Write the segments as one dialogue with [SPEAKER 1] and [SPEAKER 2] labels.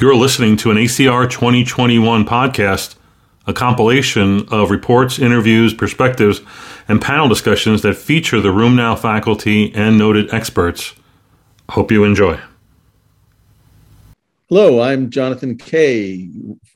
[SPEAKER 1] You're listening to an ACR 2021 podcast, a compilation of reports, interviews, perspectives, and panel discussions that feature the RheumNow faculty and noted experts. Hope you enjoy.
[SPEAKER 2] Hello, I'm Jonathan Kay,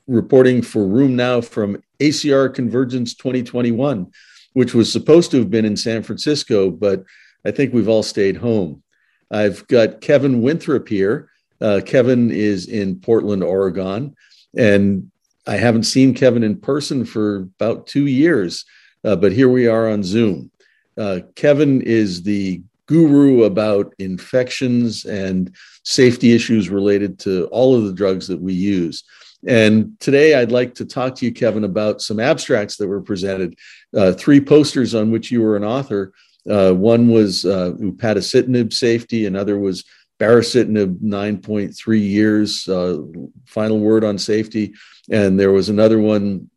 [SPEAKER 2] reporting for RheumNow from ACR Convergence 2021, which was supposed to have been in San Francisco, but I think we've all stayed home. I've got Kevin Winthrop here uh, Kevin is in Portland, Oregon, and I haven't seen Kevin in person for about two years, uh, but here we are on Zoom. Uh, Kevin is the guru about infections and safety issues related to all of the drugs that we use. And today I'd like to talk to you, Kevin, about some abstracts that were presented, uh, three posters on which you were an author. Uh, one was uh, upadacitinib safety, another was baricitinib 9.3 years, uh, final word on safety. And there was another one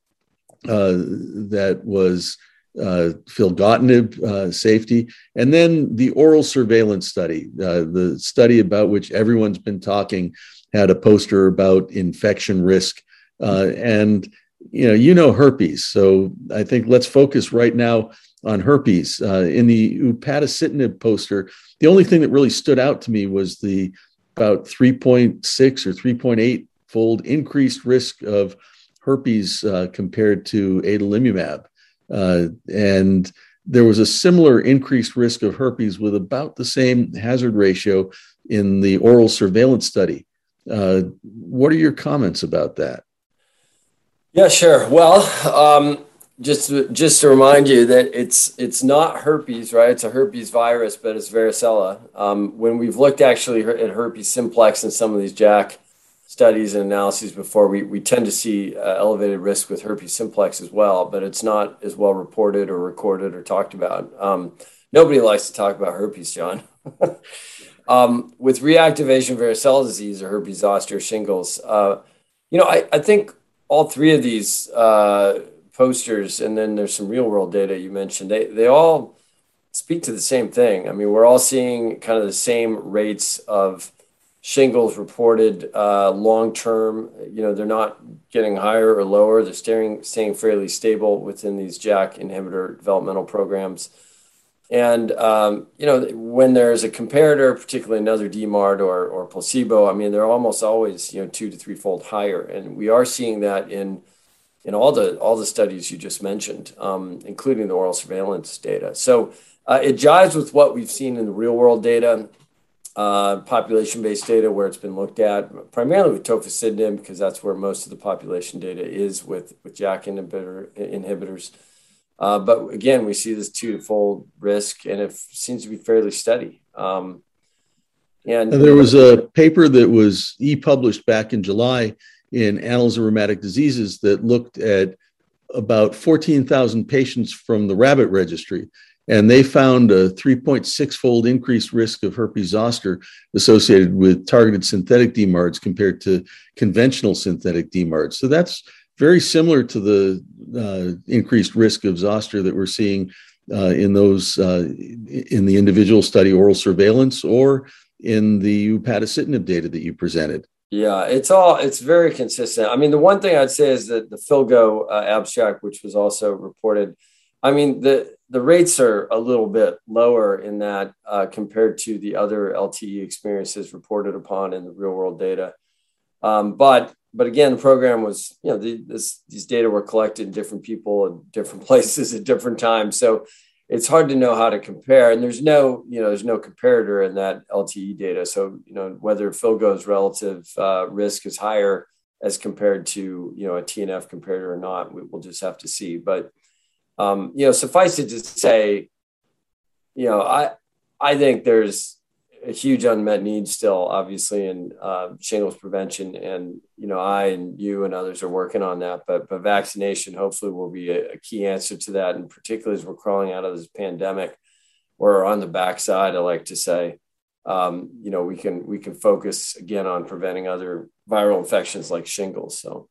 [SPEAKER 2] uh, that was uh, filgotinib uh, safety. And then the oral surveillance study, uh, the study about which everyone's been talking, had a poster about infection risk. Uh, and you know, you know herpes. So I think let's focus right now on herpes. Uh, in the upadacitinib poster, the only thing that really stood out to me was the about 3.6 or 3.8 fold increased risk of herpes uh, compared to adalimumab. Uh, and there was a similar increased risk of herpes with about the same hazard ratio in the oral surveillance study. Uh, what are your comments about that?
[SPEAKER 3] Yeah, sure. Well, um, just just to remind you that it's it's not herpes, right? It's a herpes virus, but it's varicella. Um, when we've looked actually at herpes simplex in some of these JAK studies and analyses before, we, we tend to see uh, elevated risk with herpes simplex as well, but it's not as well reported or recorded or talked about. Um, nobody likes to talk about herpes, John. um, with reactivation varicella disease or herpes zoster shingles, uh, you know, I, I think all three of these. Uh, posters, and then there's some real world data you mentioned. They they all speak to the same thing. I mean, we're all seeing kind of the same rates of shingles reported uh, long term. You know, they're not getting higher or lower. They're staying staying fairly stable within these JAK inhibitor developmental programs. And um, you know, when there's a comparator, particularly another DMARD or or placebo, I mean, they're almost always you know two to three fold higher, and we are seeing that in in all the all the studies you just mentioned, um, including the oral surveillance data. So uh, it jives with what we've seen in the real world data, uh, population based data, where it's been looked at primarily with tofacitinib because that's where most of the population data is with JAK inhibitor inhibitors. Uh, but again, we see this two-fold risk, and it seems to be fairly steady. Um,
[SPEAKER 2] and there was a paper that was e-published back in July in Annals of Rheumatic Diseases that looked at about 14,000 patients from the rabbit registry. And they found a 3.6 fold increased risk of herpes zoster associated with targeted synthetic DMARDs compared to conventional synthetic DMARDs. So that's very similar to the uh, increased risk of zoster that we're seeing uh, in those uh, in the individual study oral surveillance or in the upadacitinib data that you presented.
[SPEAKER 3] Yeah, it's all it's very consistent. I mean, the one thing I'd say is that the Filgo uh, abstract, which was also reported, I mean the the rates are a little bit lower in that uh, compared to the other LTE experiences reported upon in the real world data. Um, but but again, the program was you know the, this, these data were collected in different people in different places at different times, so it's hard to know how to compare and there's no you know there's no comparator in that lte data. So you know whether filgo's relative uh, risk is higher as compared to you know a tnf comparator or not we, will just have to see. But um, you know suffice it to say you know i i think there's a huge unmet need still, obviously, in uh, shingles prevention. And you know, I and you and others are working on that. But but vaccination hopefully will be a, a key answer to that. And particularly as we're crawling out of this pandemic, we're on the backside. I like to say, um, you know, we can we can focus again on preventing other viral infections like shingles. So.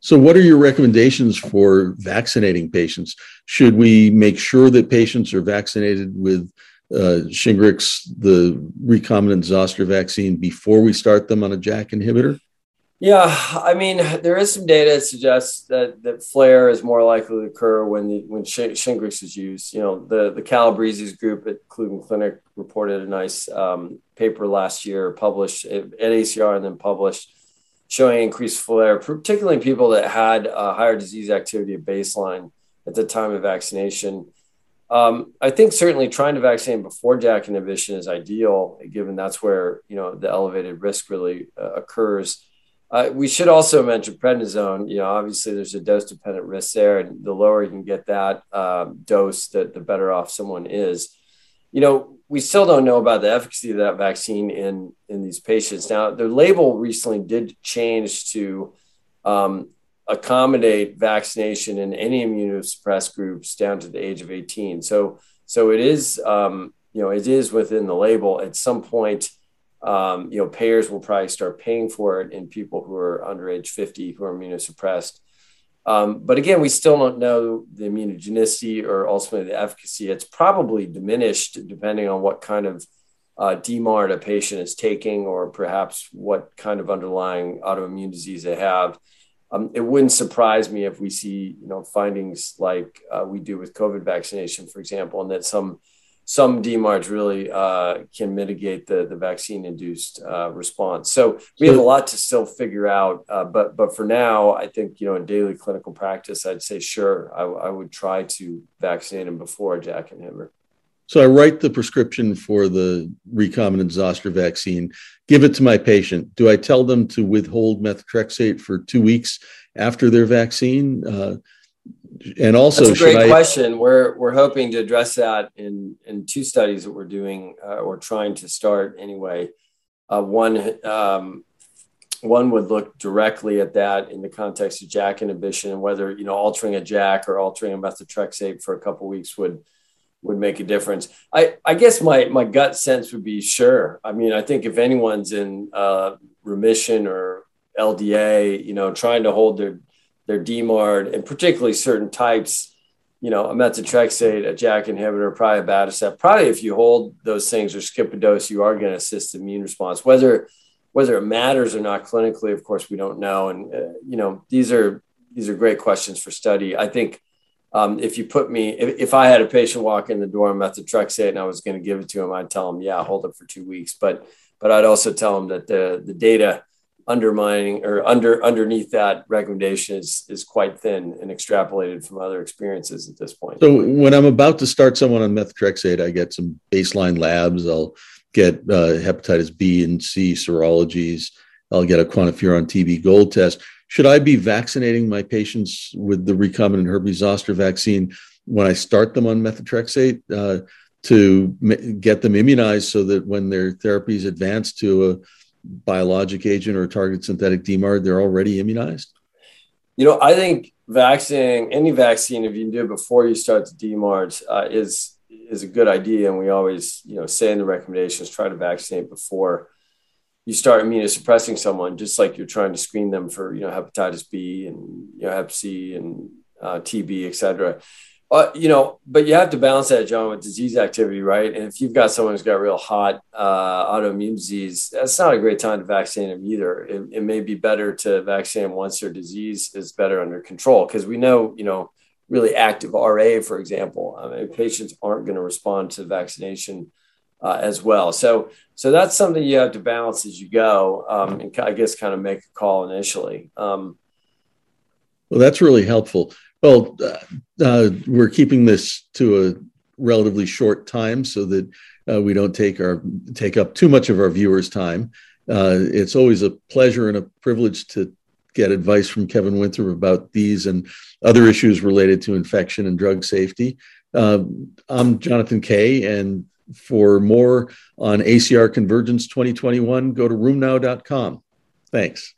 [SPEAKER 2] So, what are your recommendations for vaccinating patients? Should we make sure that patients are vaccinated with uh, Shingrix, the recombinant zoster vaccine, before we start them on a JAK inhibitor?
[SPEAKER 3] Yeah, I mean, there is some data that suggests that that flare is more likely to occur when the when Shingrix is used. You know, the the Calabrese group at Cleveland Clinic reported a nice um, paper last year, published at ACR and then published, showing increased flare, particularly in people that had uh, higher disease activity at baseline at the time of vaccination. Um, I think certainly trying to vaccinate before JAK inhibition is ideal, given that's where you know the elevated risk really uh, occurs. Uh, we should also mention prednisone. You know, obviously there's a dose dependent risk there, and the lower you can get that um, dose, the, the better off someone is. You know, we still don't know about the efficacy of that vaccine in in these patients. Now, the label recently did change to um, accommodate vaccination in any immunosuppressed groups down to the age of 18. So, so it is, um, you know, it is within the label. At some point, um, you know, payers will probably start paying for it in people who are under age 50 who are immunosuppressed. Um, but again, we still don't know the immunogenicity or ultimately the efficacy. It's probably diminished depending on what kind of uh, DMARD a patient is taking, or perhaps what kind of underlying autoimmune disease they have. Um, it wouldn't surprise me if we see, you know, findings like uh, we do with COVID vaccination, for example, and that some some DMARDs really uh, can mitigate the, the vaccine induced uh, response. So we have a lot to still figure out. Uh, but but for now, I think you know in daily clinical practice, I'd say sure, I, I would try to vaccinate them before a JAK inhibitor.
[SPEAKER 2] So I write the prescription for the recombinant zoster vaccine, give it to my patient. Do I tell them to withhold methotrexate for two weeks after their vaccine? Uh, and also,
[SPEAKER 3] that's a great I... question. We're we're hoping to address that in in two studies that we're doing uh, or trying to start anyway. Uh, one um, one would look directly at that in the context of JAK inhibition and whether you know altering a JAK or altering a methotrexate for a couple weeks would would make a difference. I I guess my my gut sense would be sure. I mean, I think if anyone's in uh, remission or LDA, you know, trying to hold their their DMARD, and particularly certain types, you know, a methotrexate, a JAK inhibitor, probably a abatacept. Probably if you hold those things or skip a dose, you are going to assist the immune response. Whether whether it matters or not clinically, of course, we don't know. And uh, you know, these are these are great questions for study. I think um, if you put me, if, if, I had a patient walk in the door on methotrexate and I was going to give it to him, I'd tell him, yeah, hold it for two weeks. But but I'd also tell him that the the data undermining or under underneath that recommendation is is quite thin and extrapolated from other experiences at this point.
[SPEAKER 2] So when I'm about to start someone on methotrexate, I get some baseline labs. I'll get uh, hepatitis B and C serologies. I'll get a quantiferon TB gold test. Should I be vaccinating my patients with the recombinant herpes zoster vaccine when I start them on methotrexate uh, to m- get them immunized so that when their therapies advance to a biologic agent or a target synthetic DMARD, they're already immunized?
[SPEAKER 3] You know, I think vaccinating any vaccine, if you can do it before you start the DMARDs, uh, is is a good idea. And we always, you know, say in the recommendations, try to vaccinate before you start immunosuppressing someone, just like you're trying to screen them for, you know, hepatitis B and you know, Hep C and uh, TB, et cetera. Uh, you know, but you have to balance that, John, with disease activity, right? And if you've got someone who's got real hot uh, autoimmune disease, that's not a great time to vaccinate them either. It, it may be better to vaccinate them once their disease is better under control, because we know, you know, really active RA, for example, I mean, patients aren't going to respond to vaccination uh, as well. So, so that's something you have to balance as you go, um, and I guess kind of make a call initially. Um,
[SPEAKER 2] well, that's really helpful. Well, uh, uh, we're keeping this to a relatively short time so that uh, we don't take our take up too much of our viewers' time. Uh, it's always a pleasure and a privilege to get advice from Kevin Winthrop about these and other issues related to infection and drug safety. Uh, I'm Jonathan Kay, and for more on ACR Convergence 2021, go to rheumnow.com. Thanks.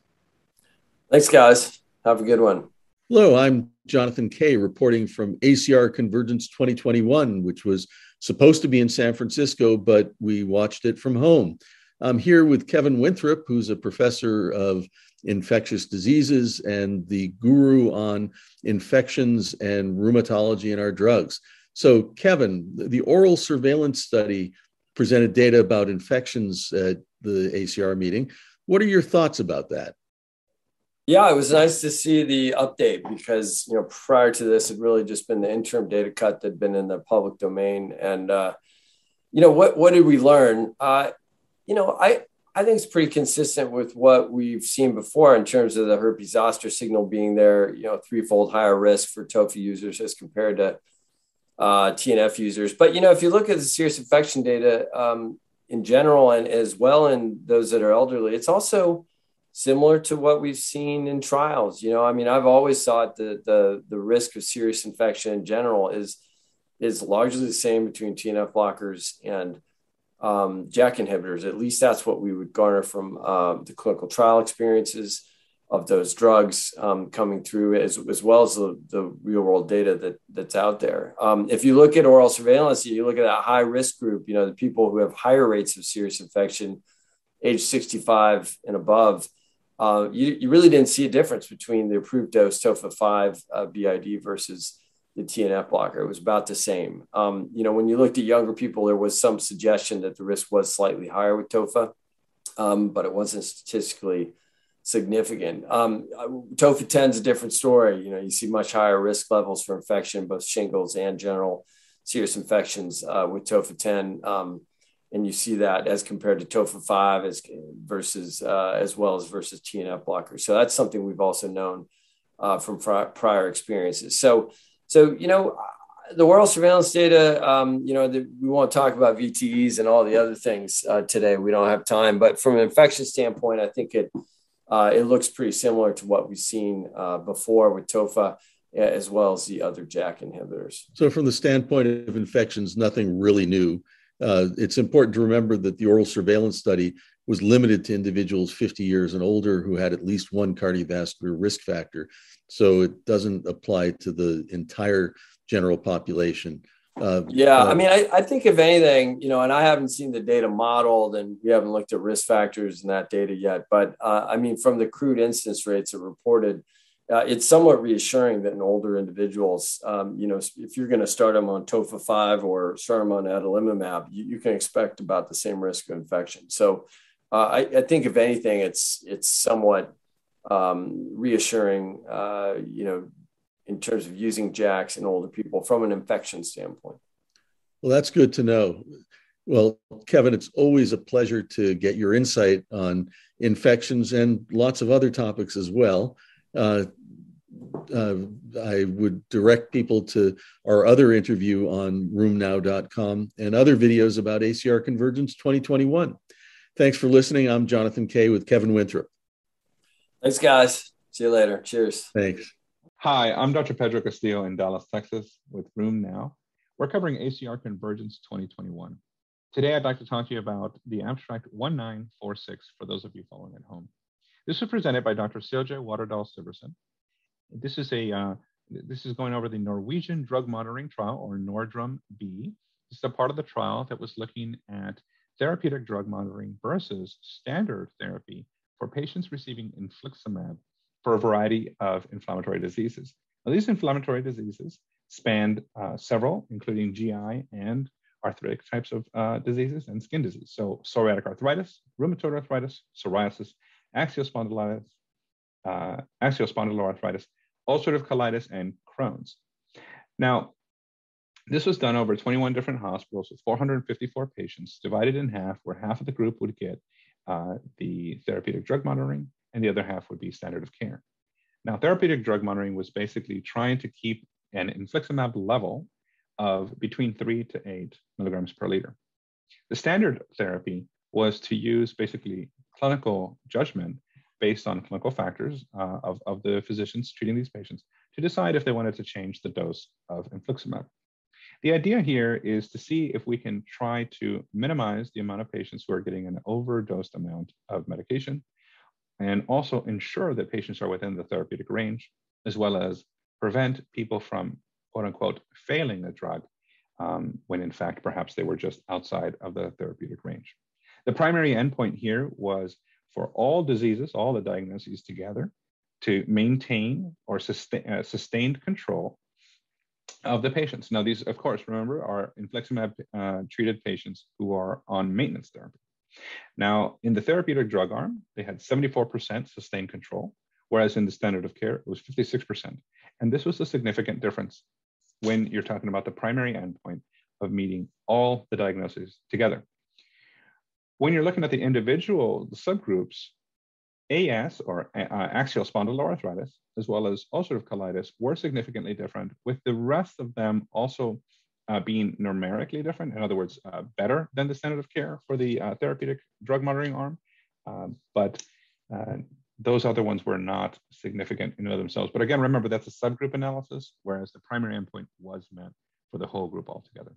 [SPEAKER 3] Thanks, guys. Have a good one.
[SPEAKER 2] Hello, I'm Jonathan Kay reporting from ACR Convergence 2021, which was supposed to be in San Francisco, but we watched it from home. I'm here with Kevin Winthrop, who's a professor of infectious diseases and the guru on infections and rheumatology and our drugs. So, Kevin, the oral surveillance study presented data about infections at the ACR meeting. What are your thoughts about that?
[SPEAKER 3] Yeah, it was nice to see the update because you know prior to this, it really just been the interim data cut that had been in the public domain. And uh, you know what what did we learn? Uh, you know, I I think it's pretty consistent with what we've seen before in terms of the herpes zoster signal being there. You know, threefold higher risk for TOFA users as compared to uh, TNF users. But you know, if you look at the serious infection data um, in general and as well in those that are elderly, it's also similar to what we've seen in trials. You know, I mean, I've always thought that the the risk of serious infection in general is is largely the same between TNF blockers and um, JAK inhibitors. At least that's what we would garner from um, the clinical trial experiences of those drugs um, coming through, as, as well as the, the real world data that that's out there. Um, if you look at oral surveillance, you look at that high risk group. You know, the people who have higher rates of serious infection, age 65 and above uh, you, you really didn't see a difference between the approved dose TOFA 5 uh, BID versus the TNF blocker. It was about the same. Um, you know, when you looked at younger people, there was some suggestion that the risk was slightly higher with TOFA, um, but it wasn't statistically significant. Um, uh, TOFA 10 is a different story. You know, you see much higher risk levels for infection, both shingles and general serious infections uh, with TOFA 10. Um, and you see that as compared to TOFA five as versus uh, as well as versus TNF blockers. So that's something we've also known uh, from prior experiences. So so you know the oral surveillance data. Um, you know the, we won't talk about VTEs and all the other things uh, today. We don't have time. But from an infection standpoint, I think it uh, it looks pretty similar to what we've seen uh, before with TOFA as well as the other JAK inhibitors.
[SPEAKER 2] So, from the standpoint of infections, nothing really new. Uh, it's important to remember that the oral surveillance study was limited to individuals 50 years and older who had at least one cardiovascular risk factor. So it doesn't apply to the entire general population.
[SPEAKER 3] Uh, yeah, uh, I mean, I, I, think if anything, you know, and I haven't seen the data modeled and we haven't looked at risk factors in that data yet, but uh, I mean, from the crude incidence rates that reported, uh, it's somewhat reassuring that in older individuals, um, you know, if you're going to start them on TOFA 5 or start them on adalimumab, you, you can expect about the same risk of infection. So uh, I, I, think if anything, it's, it's somewhat um, reassuring, uh, you know, in terms of using JAKs in older people from an infection standpoint.
[SPEAKER 2] Well, that's good to know. Well, Kevin, it's always a pleasure to get your insight on infections and lots of other topics as well. Uh, uh, I would direct people to our other interview on rheumnow.com and other videos about ACR Convergence 2021. Thanks for listening. I'm Jonathan Kay with Kevin Winthrop.
[SPEAKER 3] Thanks, guys. See you later. Cheers.
[SPEAKER 2] Thanks.
[SPEAKER 4] Hi, I'm Dr. Pedro Castillo in Dallas, Texas with RheumNow. We're covering ACR Convergence 2021. Today, I'd like to talk to you about the abstract 1946 for those of you following at home. This was presented by Dr. Silje Waterdal Syversen, this is a uh, this is going over the Norwegian drug monitoring trial or NORDRUM B. This is a part of the trial that was looking at therapeutic drug monitoring versus standard therapy for patients receiving infliximab for a variety of inflammatory diseases. Now, these inflammatory diseases spanned uh, several, including GI and arthritic types of uh, diseases and skin disease. So psoriatic arthritis, rheumatoid arthritis, psoriasis, axial spondylitis, uh, axial spondyloarthritis, ulcerative colitis, and Crohn's. Now, this was done over 21 different hospitals with 454 patients, divided in half, where half of the group would get uh, the therapeutic drug monitoring and the other half would be standard of care. Now, therapeutic drug monitoring was basically trying to keep an infliximab level of between three to eight milligrams per liter. The standard therapy was to use basically clinical judgment based on clinical factors uh, of, of the physicians treating these patients to decide if they wanted to change the dose of infliximab. The idea here is to see if we can try to minimize the amount of patients who are getting an overdosed amount of medication and also ensure that patients are within the therapeutic range, as well as prevent people from quote unquote failing the drug um, when in fact perhaps they were just outside of the therapeutic range. The primary endpoint here was for all diseases, all the diagnoses together, to maintain or sustain, uh, sustained control of the patients. Now, these, of course, remember, are infliximab uh, treated patients who are on maintenance therapy. Now, in the therapeutic drug arm, they had 74% sustained control, whereas in the standard of care, it was 56%. And this was a significant difference when you're talking about the primary endpoint of meeting all the diagnoses together. When you're looking at the individual subgroups, AS or uh, axial spondyloarthritis, as well as ulcerative colitis, were significantly different, with the rest of them also uh, being numerically different. In other words, uh, better than the standard of care for the uh, therapeutic drug monitoring arm. Um, but uh, those other ones were not significant in and of themselves. But again, remember that's a subgroup analysis, whereas the primary endpoint was met for the whole group altogether.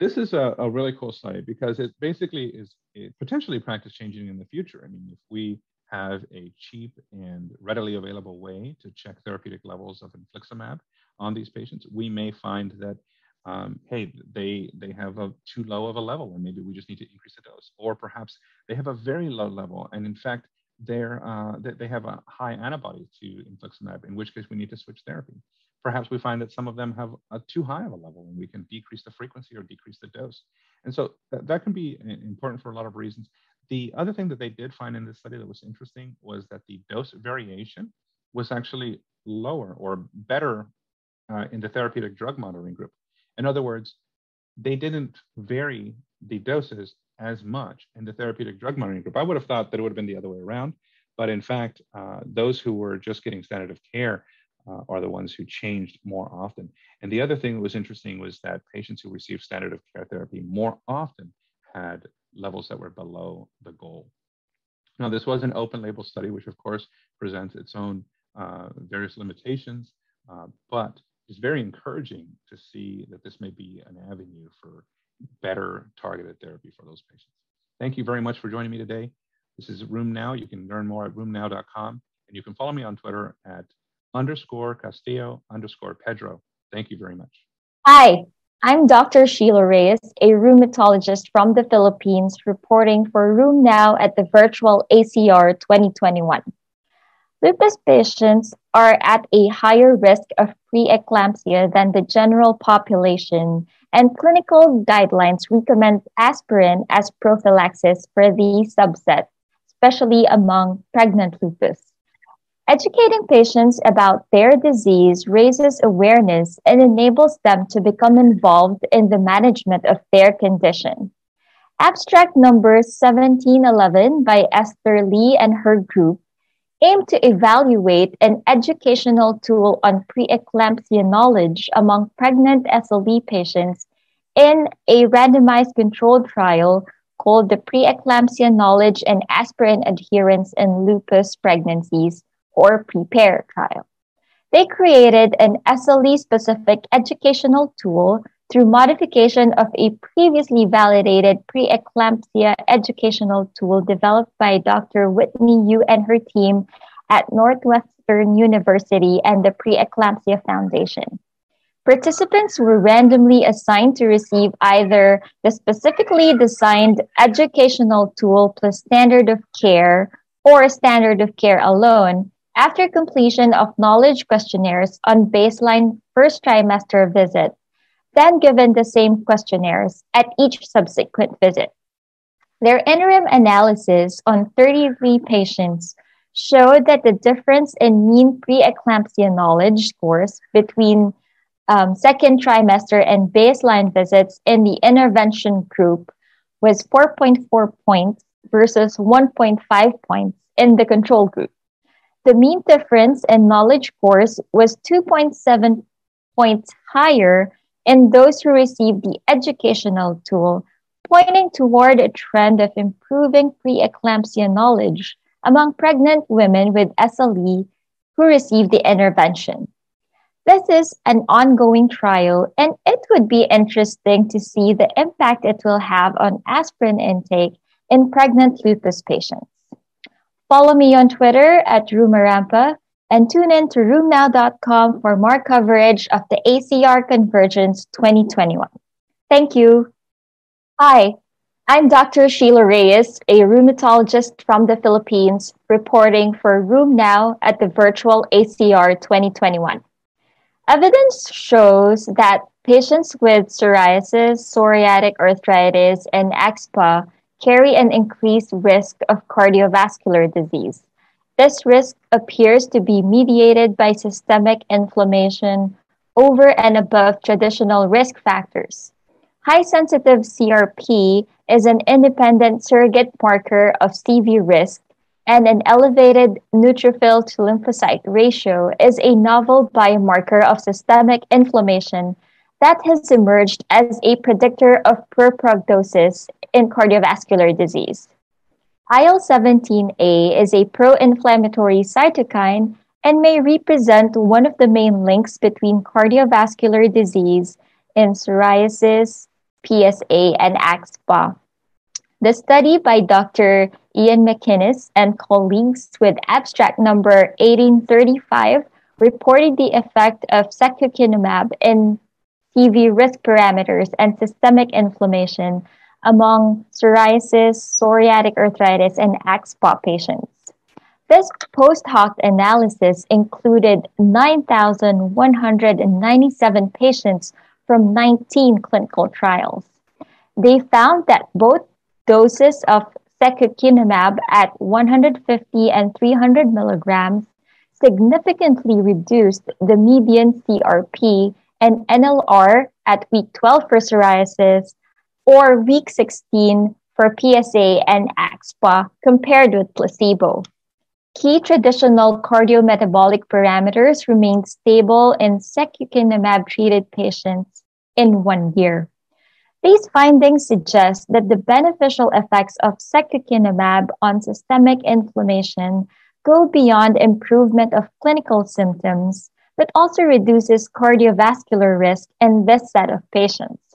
[SPEAKER 4] This is a, a really cool study because it basically is potentially practice changing in the future. I mean, if we have a cheap and readily available way to check therapeutic levels of infliximab on these patients, we may find that um, hey, they they have a too low of a level, and maybe we just need to increase the dose, or perhaps they have a very low level, and in fact they're uh, they, have a high antibody to infliximab, in which case we need to switch therapy. Perhaps we find that some of them have a too high of a level, and we can decrease the frequency or decrease the dose. And so that can be important for a lot of reasons. The other thing that they did find in this study that was interesting was that the dose variation was actually lower or better uh, in the therapeutic drug monitoring group. In other words, they didn't vary the doses as much in the therapeutic drug monitoring group. I would have thought that it would have been the other way around, but in fact, uh, those who were just getting standard of care uh, are the ones who changed more often. And the other thing that was interesting was that patients who received standard of care therapy more often had levels that were below the goal. Now, this was an open label study, which of course presents its own uh, various limitations, uh, but it's very encouraging to see that this may be an avenue for better targeted therapy for those patients. Thank you very much for joining me today. This is RheumNow. You can learn more at rheumnow.com. and you can follow me on Twitter at underscore Castillo underscore Pedro. Thank you very much.
[SPEAKER 5] Hi, I'm Dr. Sheila Reyes, a rheumatologist from the Philippines, reporting for RheumNow at the virtual ACR 2021. Lupus patients are at a higher risk of preeclampsia than the general population, and clinical guidelines recommend aspirin as prophylaxis for these subset, especially among pregnant lupus. Educating patients about their disease raises awareness and enables them to become involved in the management of their condition. Abstract number 1711 by Esther Lee and her group aim to evaluate an educational tool on preeclampsia knowledge among pregnant SLE patients in a randomized controlled trial called the Preeclampsia Knowledge and Aspirin Adherence in Lupus Pregnancies, or PREPARE trial. They created an SLE specific educational tool through modification of a previously validated preeclampsia educational tool developed by Dr. Whitney You and her team at Northwestern University and the Preeclampsia Foundation. Participants were randomly assigned to receive either the specifically designed educational tool plus standard of care or standard of care alone after completion of knowledge questionnaires on baseline first trimester visit then given the same questionnaires at each subsequent visit. Their interim analysis on 33 patients showed that the difference in mean preeclampsia knowledge scores between um, second trimester and baseline visits in the intervention group was 4.4 points versus 1.5 points in the control group. The mean difference in knowledge scores was 2.7 points higher in those who received the educational tool, pointing toward a trend of improving preeclampsia knowledge among pregnant women with SLE who received the intervention. This is an ongoing trial, and it would be interesting to see the impact it will have on aspirin intake in pregnant lupus patients. Follow me on Twitter at Rumarampa and tune in to rheumnow.com for more coverage of the ACR Convergence 2021. Thank you. Hi, I'm Dr. Sheila Reyes, a rheumatologist from the Philippines, reporting for RheumNow at the virtual ACR 2021. Evidence shows that patients with psoriasis, psoriatic arthritis, and axSpA carry an increased risk of cardiovascular disease This risk appears to be mediated by systemic inflammation over and above traditional risk factors. High sensitive CRP is an independent surrogate marker of CV risk, and an elevated neutrophil to lymphocyte ratio is a novel biomarker of systemic inflammation that has emerged as a predictor of poor prognosis in cardiovascular disease. IL 17A is a pro inflammatory cytokine and may represent one of the main links between cardiovascular disease in psoriasis, PSA, and axSpA. The study by Dr. Ian McInnes and colleagues with abstract number 1835 reported the effect of secukinumab in CV risk parameters and systemic inflammation among psoriasis, psoriatic arthritis, and axSpA patients. This post hoc analysis included 9,197 patients from 19 clinical trials. They found that both doses of secukinumab at 150 and 300 milligrams significantly reduced the median CRP and NLR at week 12 for psoriasis or week 16 for PSA and axSpA compared with placebo. Key traditional cardiometabolic parameters remained stable in secukinumab treated patients in one year. These findings suggest that the beneficial effects of secukinumab on systemic inflammation go beyond improvement of clinical symptoms, but also reduces cardiovascular risk in this set of patients.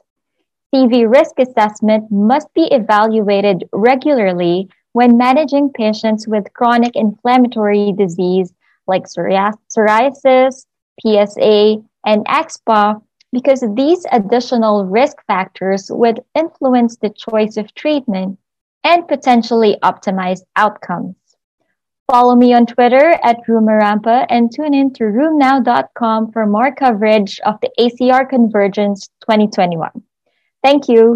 [SPEAKER 5] CV risk assessment must be evaluated regularly when managing patients with chronic inflammatory disease like psoriasis, PSA, and axSpA because these additional risk factors would influence the choice of treatment and potentially optimize outcomes. Follow me on Twitter at Rumarampa and tune in to RheumNow.com for more coverage of the ACR Convergence 2021. Thank you.